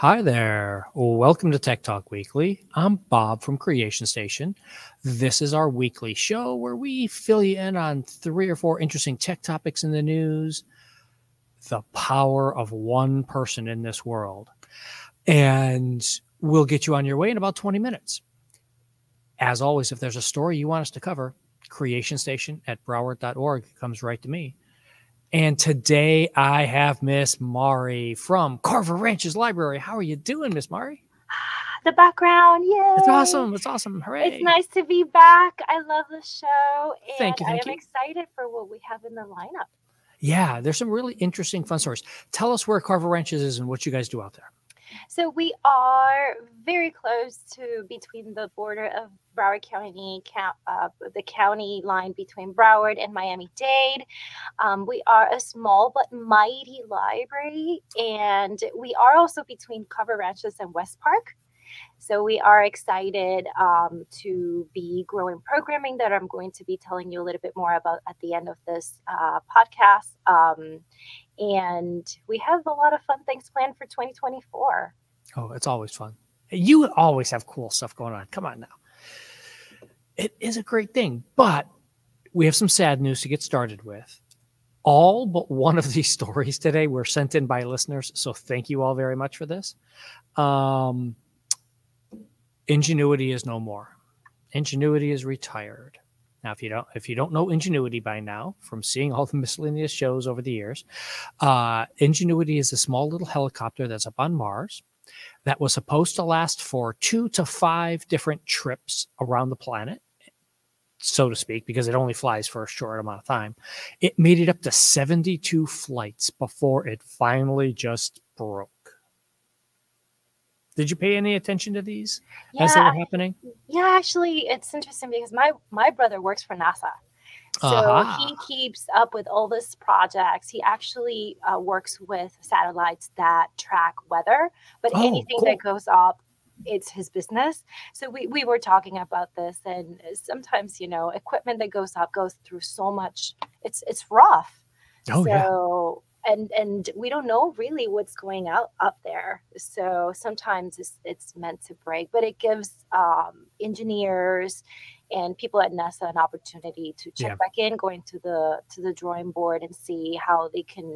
Hi there. Welcome to Tech Talk Weekly. I'm Bob from Creation Station. This is our weekly show where we fill you in on three or four interesting tech topics in the news, the power of one person in this world. And we'll get you on your way in about 20 minutes. As always, if there's a story you want us to cover, Creation Station at broward.org comes right to me. And today I have Miss Mari from Carver Ranches Library. How are you doing, Miss Mari? The background, yeah. It's awesome. It's awesome. Hooray. It's nice to be back. I love the show. And Thank you, thank I am you. excited for what we have in the lineup. Yeah, there's some really interesting, fun stories. Tell us where Carver Ranches is and what you guys do out there. So we are very close to between the border of Broward County, uh, the county line between Broward and Miami Dade. Um, we are a small but mighty library, and we are also between Carver Ranches and West Park. So we are excited um, to be growing programming that I'm going to be telling you a little bit more about at the end of this uh, podcast. Um, and we have a lot of fun things planned for 2024. Oh, it's always fun. You always have cool stuff going on. Come on now. It is a great thing, but we have some sad news to get started with. All but one of these stories today were sent in by listeners, so thank you all very much for this. Um, Ingenuity is no more. Ingenuity is retired. Now, if you don't if you don't know Ingenuity by now from seeing all the miscellaneous shows over the years, uh, Ingenuity is a small little helicopter that's up on Mars that was supposed to last for two to five different trips around the planet, so to speak, because it only flies for a short amount of time. It made it up to 72 flights before it finally just broke. Did you pay any attention to these as they were happening? yeah. Actually, it's interesting because my my brother works for NASA, so Aha. he keeps up with all these projects. He actually uh, works with satellites that track weather, but Oh, anything cool. that goes up, it's his business. So we we were talking about this, and sometimes you know, equipment that goes up goes through so much. It's it's rough. Oh, yeah. so and and we don't know really what's going out up there so sometimes it's, it's meant to break but it gives um, engineers and people at nasa an opportunity to check Yeah. back in going to the to the drawing board and see how they can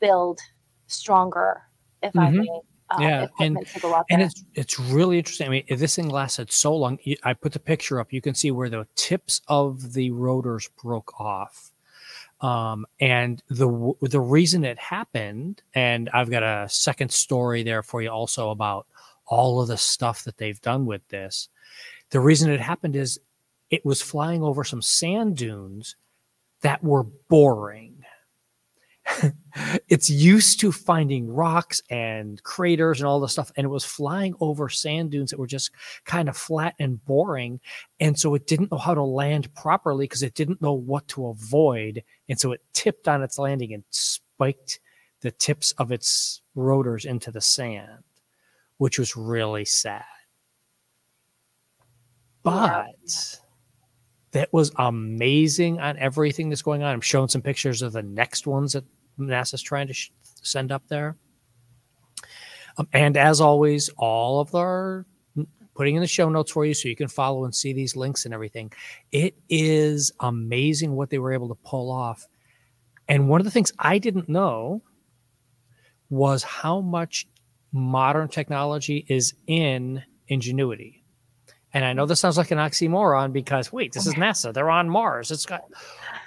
build stronger if i Mhm. may uh, Yeah, and- equipment to go out And it's it's really interesting. I mean, if this thing lasted so long, I put the picture up. You can see where the tips of the rotors broke off, um, and the the reason it happened. And I've got a second story there for you also about all of the stuff that they've done with this. The reason it happened is it was flying over some sand dunes that were boring. it's used to finding rocks and craters and all this stuff and it was flying over sand dunes that were just kind of flat and boring and so it didn't know how to land properly because it didn't know what to avoid and so it tipped on its landing and spiked the tips of its rotors into the sand which was really sad Yeah. but that was amazing on everything that's going on. I'm showing some pictures of the next ones that NASA's trying to sh- send up there. Um, and as always, all of our putting in the show notes for you so you can follow and see these links and everything. It is amazing what they were able to pull off. And one of the things I didn't know was how much modern technology is in Ingenuity. And I know this sounds like an oxymoron because wait, this is NASA. They're on Mars. It's got,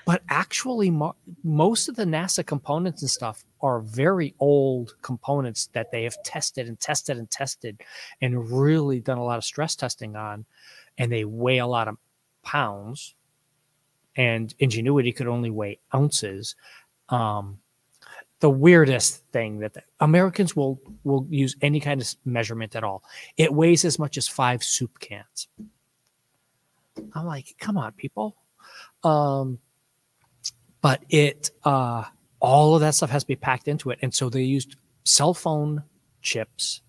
but actually, mo- most of the NASA components and stuff are very old components that they have tested and tested and tested and really done a lot of stress testing on. And they weigh a lot of pounds. And Ingenuity could only weigh ounces. Um, the weirdest thing that the, Americans will will use any kind of measurement at all. It weighs as much as five soup cans. I'm like, come on, people. Um, but it uh, all of that stuff has to be packed into it, and so they used cell phone chips,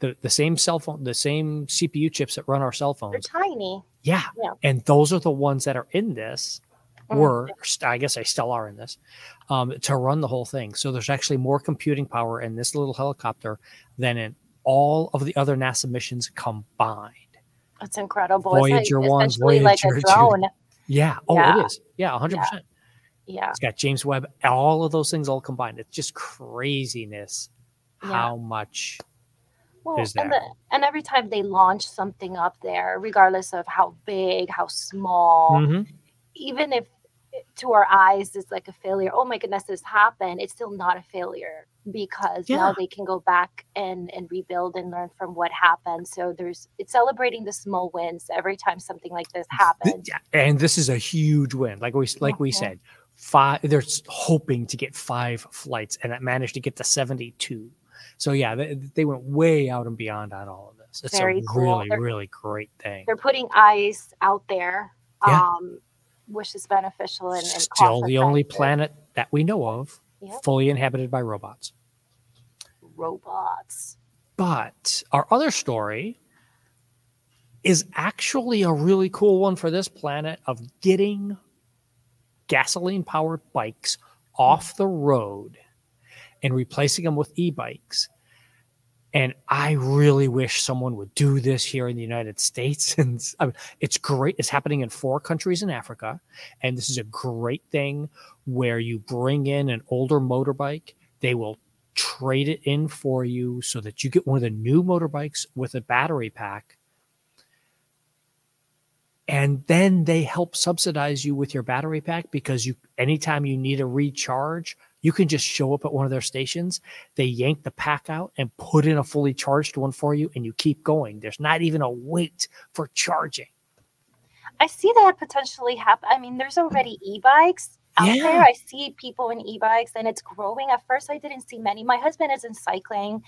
the the same cell phone, the same CPU chips that run our cell phones. They're tiny. Yeah. Yeah. And those are the ones that are in this, Mm. were, I guess they still are in this, um, to run the whole thing. So there's actually more computing power in this little helicopter than in all of the other NASA missions combined. That's incredible. Voyager it's like, 1, essentially like Voyager a 2. drone. Yeah. Oh, Yeah. it is. Yeah, 100%. Yeah. It's got James Webb, all of those things all combined. It's just craziness Yeah. how much. Well, is and, the, and every time they launch something up there, regardless of how big, how small, Mhm. even if to our eyes it's like a failure, oh my goodness, this happened, it's still not a failure because now they can go back and, and rebuild and learn from what happened. So there's it's celebrating the small wins every time something like this happens. yeah, and this is a huge win. Like we like we Mhm. said, five. They're hoping to get five flights, and it managed to get to seventy-two. So yeah, they, they went way out and beyond on all of this. It's Very a cool. really, They're- really great thing. They're putting eyes out there, Yeah. um, which is beneficial and, and Still the only planet that we know of Yep. fully inhabited by robots. robots. But our other story is actually a really cool one for this planet of getting gasoline powered bikes off the road and replacing them with e bikes. And I really wish someone would do this here in the United States. And I mean, it's great. It's happening in four countries in Africa. And this is a great thing where you bring in an older motorbike, they will trade it in for you so that you get one of the new motorbikes with a battery pack. And then they help subsidize you with your battery pack because you anytime you need a recharge, you can just show up at one of their stations. They yank the pack out and put in a fully charged one for you, and you keep going. There's not even a wait for charging. I see that potentially happen. I mean, there's already e-bikes out Yeah. there. I see people in e-bikes and it's growing. At first, I didn't see many. My husband is in cycling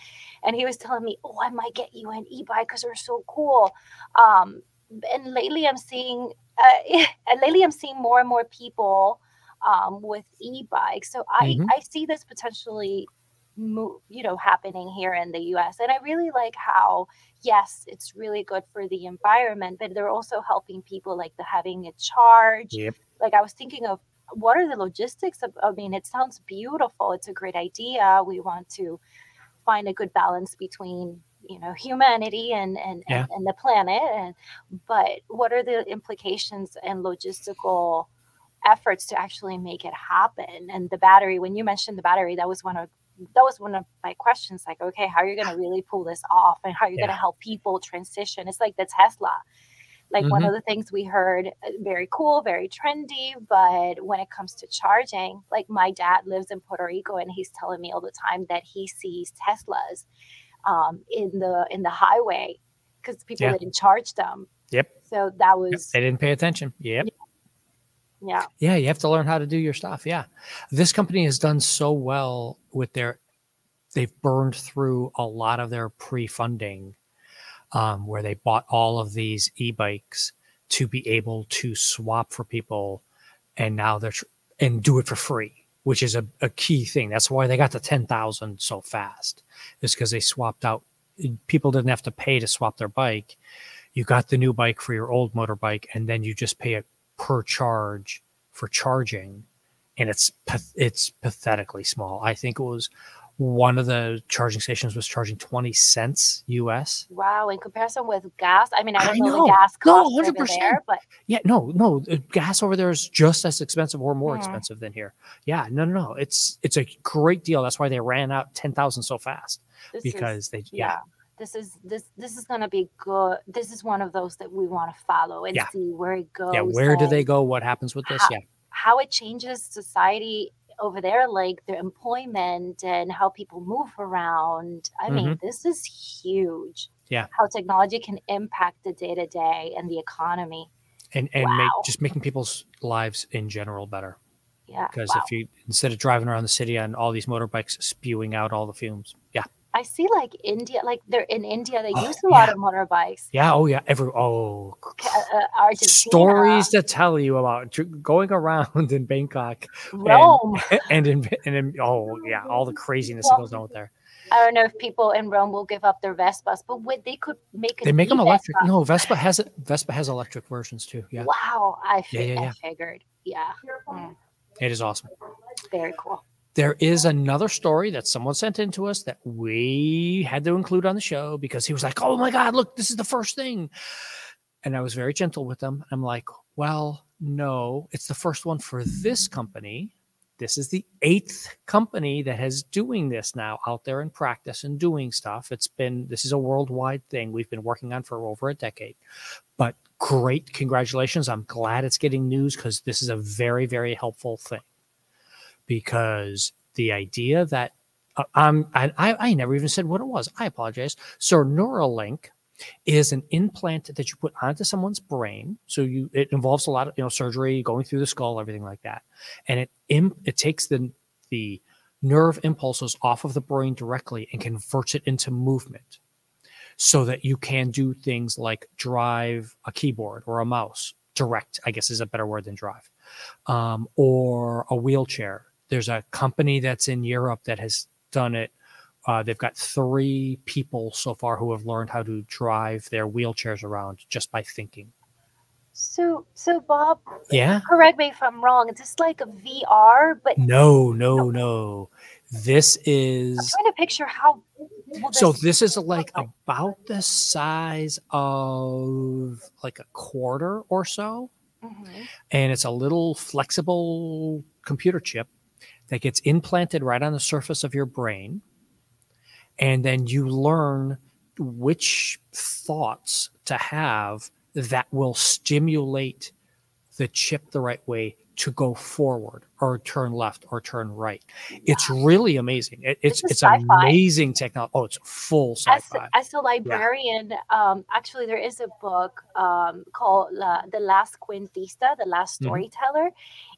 and he was telling me, Oh, I might get you an e-bike because they're so cool. Um, and lately I'm seeing uh, and lately I'm seeing more and more people um, with e-bikes. So I, Mhm. I see this potentially move, you know, happening here in the US. And I really like how yes, it's really good for the environment, but they're also helping people like the having a charge. Yep. Like I was thinking of what are the logistics of I mean, it sounds beautiful. It's a great idea. We want to find a good balance between you know humanity and and, Yeah. and, and the planet and but what are the implications and logistical efforts to actually make it happen and the battery when you mentioned the battery that was one of that was one of my questions like okay how are you going to really pull this off and how are you going to help people transition it's like the tesla like one Mhm. of the things we heard uh, very cool very trendy but when it comes to charging like my dad lives in puerto rico and he's telling me all the time that he sees teslas um, in the in the highway because people Yeah. didn't charge them Yep. so that Yep. was They didn't pay attention. Yep. yeah Yeah, you have to learn how to do your stuff. Yeah. This company has done so well with their they've burned through a lot of their pre-funding um, where they bought all of these e-bikes to be able to swap for people and now they're tr- and do it for free which is a, a key thing. That's why they got to 10000 so fast is because they swapped out people didn't have to pay to swap their bike. You got the new bike for your old motorbike and then you just pay it per charge for charging and it's it's pathetically small. I think it was one of the charging stations was charging 20 cents us wow in comparison with gas i mean i I don't know, know. the gas No, over 100%. there but yeah no no uh, gas over there is just as expensive or more Mhm. expensive than here yeah no no no it's it's a great deal that's why they ran out 10000 so fast this because is, they yeah. yeah this is this this is gonna be good this is one of those that we want to follow and Yeah. see where it goes yeah where do they go what happens with this How- yeah how it changes society over there like their employment and how people move around i mean this is huge Mm-hmm. Yeah. how technology can impact the day to day and the economy and and make just making people's lives in general better yeah because wow. if you instead of driving around the city on all these motorbikes spewing out all the fumes yeah I see like India, like they're in India, they Oh, use a lot of motorbikes. yeah oh yeah every oh Uh, Argentina, stories to tell you about going around in Bangkok Rome. and in, and in oh yeah, all the craziness that goes on there. I don't know if people in Rome will give up their Vespas, but what they could make They make them electric. e-Vespa. No, Vespa has it. Vespa has electric versions too. Yeah, Wow, I, fi- Yeah, yeah, I figured. Yeah, Mm, it is awesome. very cool. There is another story that someone sent in to us that we had to include on the show because he was like, "Oh my god, look, this is the first thing." And I was very gentle with him. I'm like, "Well, no, it's the first one for this company. This is the eighth company that has doing this now out there in practice and doing stuff. It's been this is a worldwide thing we've been working on for over a decade. But great congratulations. I'm glad it's getting news because this is a very, very helpful thing. Because the idea that uh, I'm, I, I never even said what it was. I apologize. So Neuralink is an implant that you put onto someone's brain. So you it involves a lot of you know surgery, going through the skull, everything like that, and it it takes the the nerve impulses off of the brain directly and converts it into movement, so that you can do things like drive a keyboard or a mouse. Direct, I guess, is a better word than drive, um, or a wheelchair. There's a company that's in Europe that has done it uh, they've got three people so far who have learned how to drive their wheelchairs around just by thinking. So, so Bob, Yeah. correct me if I'm wrong. Is this like a VR? But No, no, no. This I'm is trying to picture how. will so this this is like like? about the size of like a quarter or so. Mhm. And it's a little flexible computer chip that gets implanted right on the surface of your brain. And then you learn which thoughts to have that will stimulate the chip the right way to go forward or turn left or turn right. It's really amazing. It, it's it's sci-fi. amazing technology. Oh, it's full As, sci-fi. as a librarian, um, actually, there is a book um, called La, "The Last Cuentista," the Last Mhm. Storyteller,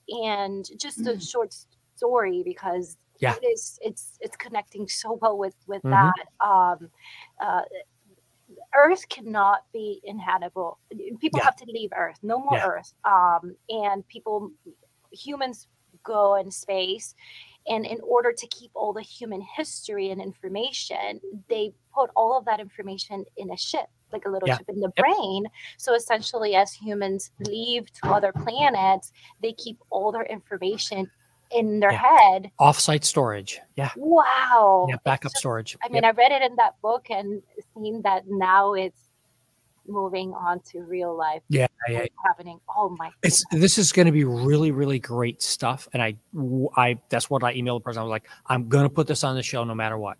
and just a short s- story because Yeah. it is it's it's connecting so well with with Mhm. that. Um, uh, Earth cannot be inhabitable. People Yeah. have to leave Earth. No more Yeah. Earth. Um, and people, humans, go in space, and in order to keep all the human history and information, they put all of that information in a ship, like a little Yeah. chip in the Yep. brain. So essentially, as humans leave to other planets, they keep all their information in their Yeah. head. Offsite storage. Yeah. Wow. Yeah. Backup just- storage. I Yep. mean, I read it in that book and seen that now it's moving on to real life. Yeah, yeah, happening. Oh my! it's this is going to be really really great stuff and i i that's what i emailed the person i was like i'm going to put this on the show no matter what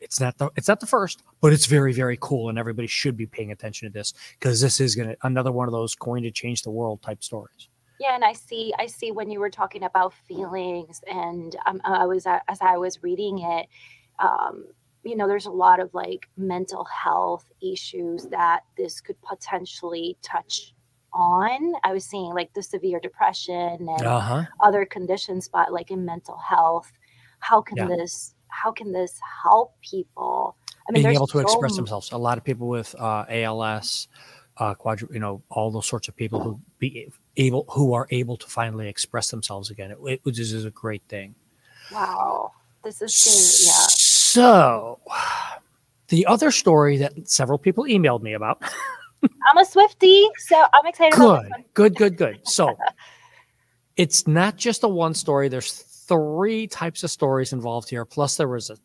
it's not the it's not the first but it's very very cool and everybody should be paying attention to this because this is going to another one of those going to change the world type stories Yeah, and I see, I see when you were talking about feelings, and um, I was uh, as I was reading it, um, you know, there's a lot of like mental health issues that this could potentially touch on. I was seeing like the severe depression and uh-huh other conditions, but like in mental health, how can Yeah. this how can this help people? I mean, being able to so express themselves a lot of people with uh als uh quadru you know all those sorts of people who be able who are able to finally express themselves again it, it which is a great thing Wow, this is good. Yeah. So, the other story that several people emailed me about. I'm a Swifty, so I'm excited about Good, this one. good, good, good. So, it's not just a one story. There's three types of stories involved here. Plus, there was a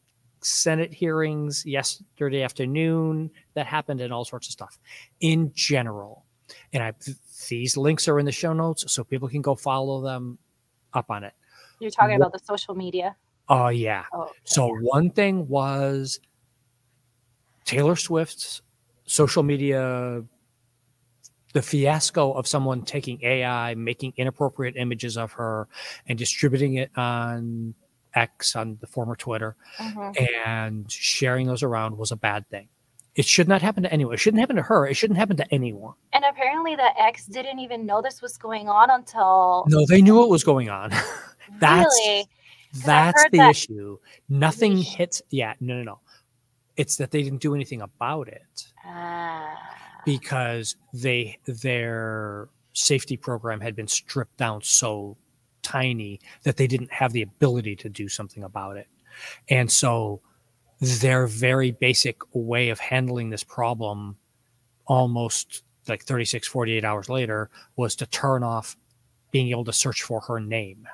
Senate hearings yesterday afternoon that happened and all sorts of stuff. In general, and I these links are in the show notes, so people can go follow them up on it. You're talking about the social media. Oh yeah. Oh, okay, So one thing was Taylor Swift's social media, the fiasco of someone taking AI, making inappropriate images of her, and distributing it on X, on the former Twitter, Mhm. and sharing those around was a bad thing. It should not happen to anyone. It shouldn't happen to her. It shouldn't happen to anyone. And apparently, the ex didn't even know this was going on until No, they knew what was going on. That's really. That's the that- issue. Nothing hits. Yeah, no, no, no. It's that they didn't do anything about it Ah. because they their safety program had been stripped down so tiny that they didn't have the ability to do something about it. And so their very basic way of handling this problem almost like 36 48 hours later was to turn off being able to search for her name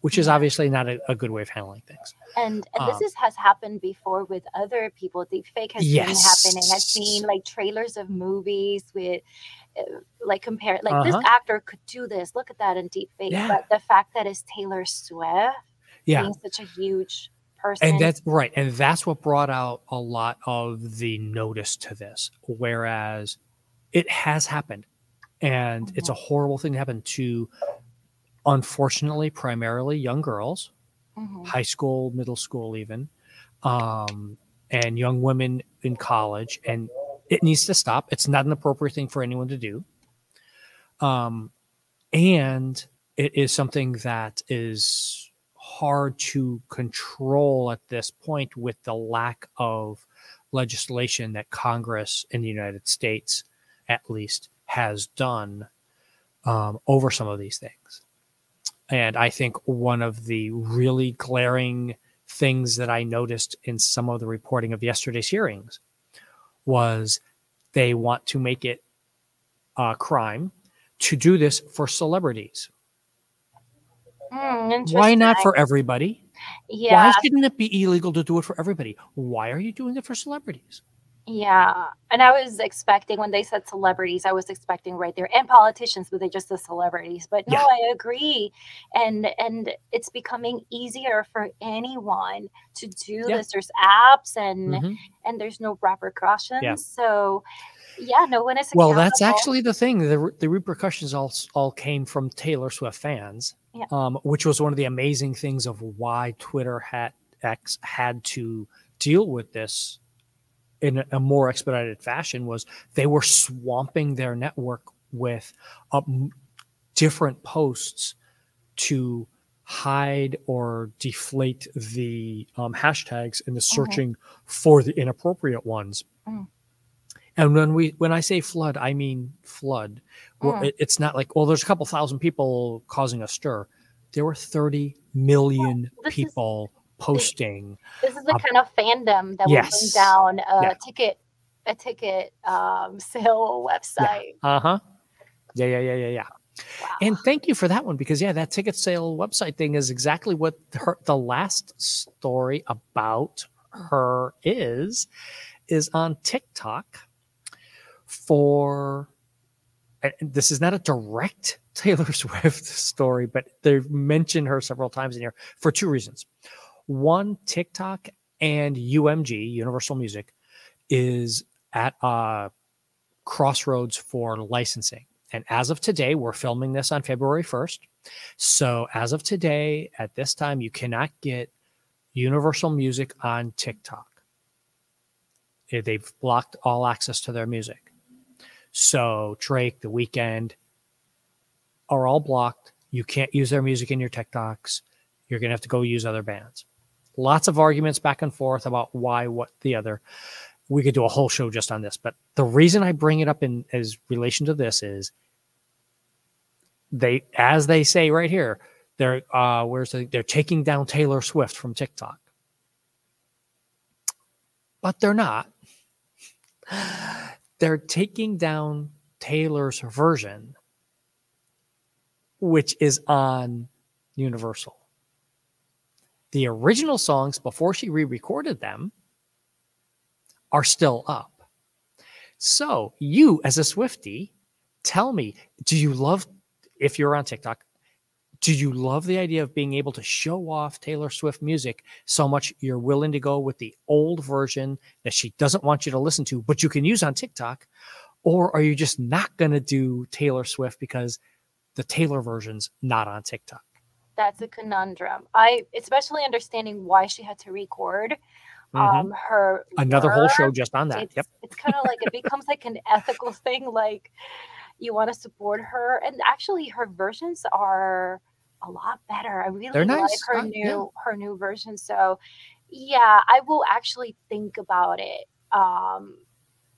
which is obviously not a, a good way of handling things. And and this Um, is, has happened before with other people. The fake has been happening. I've seen like trailers of movies with uh, like compare like this Uh-huh. actor could do this. Look at that in deep fake. Yeah. But the fact that it's Taylor Swift Yeah. being such a huge person. And that's right. And that's what brought out a lot of the notice to this. Whereas it has happened. And it's a horrible thing to happen to, unfortunately, primarily young girls, Mhm. high school, middle school, even, um, and young women in college. And it needs to stop. It's not an appropriate thing for anyone to do. Um, and it is something that is hard to control at this point with the lack of legislation that Congress in the United States, at least, has done um, over some of these things. And I think one of the really glaring things that I noticed in some of the reporting of yesterday's hearings was they want to make it a crime to do this for celebrities. Hmm, Why not for everybody? Yeah. Why shouldn't it be illegal to do it for everybody? Why are you doing it for celebrities? Yeah. And I was expecting when they said celebrities, I was expecting right there and politicians, but they just the celebrities. But no, Yeah. I agree. And and it's becoming easier for anyone to do Yeah. this. There's apps and Mhm. and there's no repercussions. So yeah, no one is Well, that's actually the thing. The, the repercussions all all came from Taylor Swift fans, Yeah. um, which was one of the amazing things of why Twitter had X had to deal with this in a- more expedited fashion. Was they were swamping their network with um, different posts to hide or deflate the um, hashtags and the searching for the inappropriate ones. Mm. And when we when I say flood, I mean flood. Well, Mm. it- it's not like well, there's a couple thousand people causing a stir. There were 30 million is- people posting. This is the Uh, kind of fandom that will bring down a Yeah. ticket a ticket um, sale website. Uh huh. Yeah, yeah, yeah, yeah, yeah. Wow. And thank you for that one because yeah, that ticket sale website thing is exactly what her the last story about her is is on TikTok for this is not a direct Taylor Swift story, but they've mentioned her several times in here for two reasons. One, TikTok and UMG, Universal Music, is at a crossroads for licensing. And as of today, we're filming this on February 1st. So as of today, at this time, you cannot get Universal Music on TikTok. They've blocked all access to their music. So Drake, The Weeknd are all blocked. You can't use their music in your TikToks. You're going to have to go use other bands. Lots of arguments back and forth about why, what, the other. We could do a whole show just on this, but the reason I bring it up in as relation to this is they, as they say right here, they're uh, where's the, they're taking down Taylor Swift from TikTok, but they're not. They're taking down Taylor's version, which is on Universal. The original songs before she re-recorded them are still up. So you, as a Swifty, tell me, do you love if you're on TikTok? Do you love the idea of being able to show off Taylor Swift music so much you're willing to go with the old version that she doesn't want you to listen to, but you can use on TikTok? Or are you just not going to do Taylor Swift because the Taylor version's not on TikTok? That's a conundrum. I especially understanding why she had to record Mhm. um her Another whole show just on that. It's, Yep. it's kind of like it becomes like an ethical thing. Like you want to support her, and actually her versions are a lot better. I really They're like nice. her new yeah. her new version. So yeah, I will actually think about it um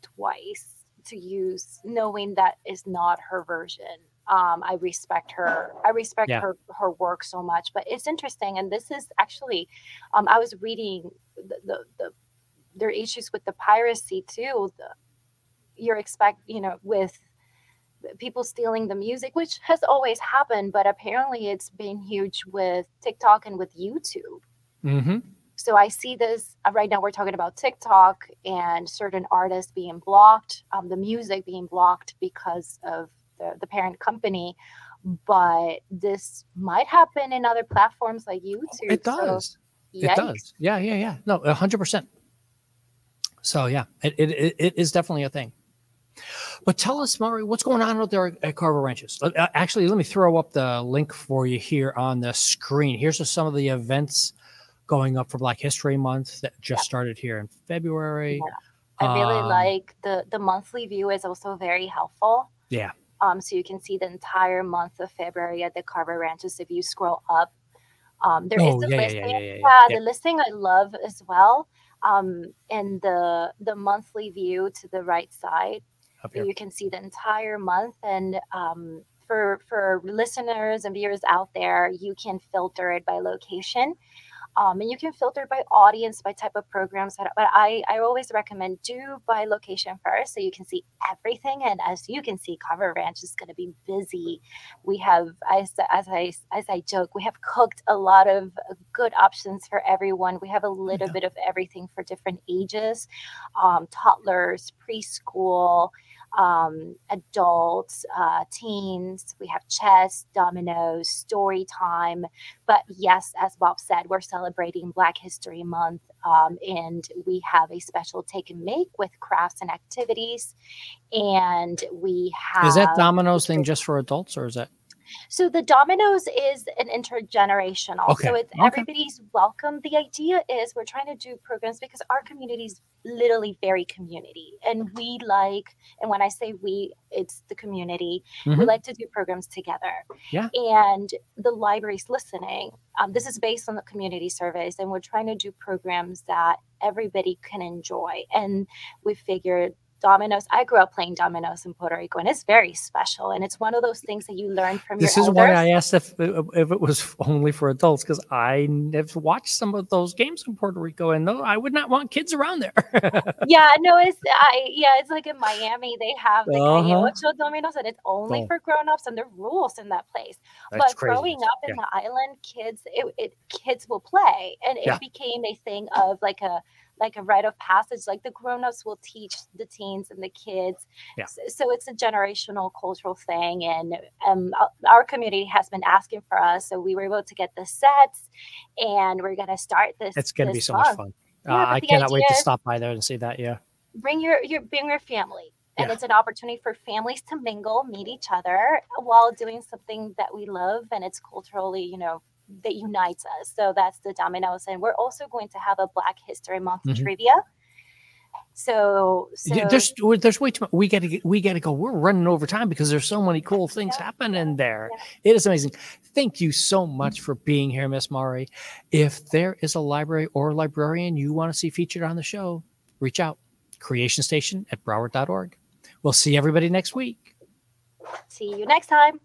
twice to use, knowing that is not her version. Um, I respect her. I respect Yeah. her her work so much. But it's interesting, and this is actually, um, I was reading the the, the there are issues with the piracy too. The, you're expect you know with people stealing the music, which has always happened, but apparently it's been huge with TikTok and with YouTube. Mm-hmm. So I see this uh, right now. We're talking about TikTok and certain artists being blocked, um, the music being blocked because of the, the parent company. But this might happen in other platforms like YouTube. It So, does. it does. Yeah, yeah, yeah. No, a hundred percent. So yeah, it it it is definitely a thing. But tell us, Mari, what's going on out there at Carver Ranches? Uh, Actually, let me throw up the link for you here on the screen. Here's some of the events going up for Black History Month that just started here in February. I really Um, like the the monthly view is also very helpful. Yeah. Um, so you can see the entire month of February at the Carver Ranches if you scroll up. Um, there is Oh, a yeah, yeah, listing. yeah, yeah, yeah, Yeah, yeah. the listing I love as well. Um, and the the monthly view to the right side, Up here. you can see the entire month. And um, for for listeners and viewers out there, you can filter it by location. Um, and you can filter by audience, by type of programs. But I, I always recommend do by location first so you can see everything. And as you can see, Carver Ranch is going to be busy. We have, as, as, I, as I joke, we have cooked a lot of good options for everyone. We have a little Yeah. bit of everything for different ages um, toddlers, preschool, um, adults, uh, teens. We have chess, dominoes, story time. But yes, as Bob said, we're celebrating Black History Month, um, and we have a special take and make with crafts and activities. And we have Is that Domino's thing just for adults, or is that? So the dominoes is an intergenerational. Okay, So it's okay. everybody's welcome. The idea is we're trying to do programs because our community is literally very community. And we like, and when I say we, it's the community. We Mhm. like to do programs together. Yeah. And the library's listening. Um, this is based on the community surveys, and we're trying to do programs that everybody can enjoy. And we figured dominoes. I grew up playing dominoes in Puerto Rico, and it's very special. And it's one of those things that you learn from This is elders. why I asked if if it was only for adults because I have watched some of those games in Puerto Rico, and I would not want kids around there. yeah, no, it's I yeah, it's like in Miami they have the Uh-huh. Ocho dominoes, and it's only Oh. for grown-ups, and there are rules in that place. That's but growing up in the island, kids it, it kids will play, and it Yeah. became a thing of like a like a rite of passage. Like the grown-ups will teach the teens and the kids. Yeah. S- So, it's a generational cultural thing, and um, our community has been asking for us, so we were able to get the sets, and we're gonna start this. It's going to be so much fun. Yeah, Uh, I cannot wait to stop by there and see that. Yeah. bring your your bring your family and Yeah. it's an opportunity for families to mingle meet each other while doing something that we love and it's culturally you know that unites us so that's the dominoes and we're also going to have a black history month Mhm. trivia so so there's there's way too much. We got to we got to go. We're running over time because there's so many cool things Yeah, happening there. yeah. It is amazing. Thank you so much for being here, Miss Mari. If there is a library or a librarian you want to see featured on the show, reach out. Creation Station at Broward.org. We'll see everybody next week. see you next time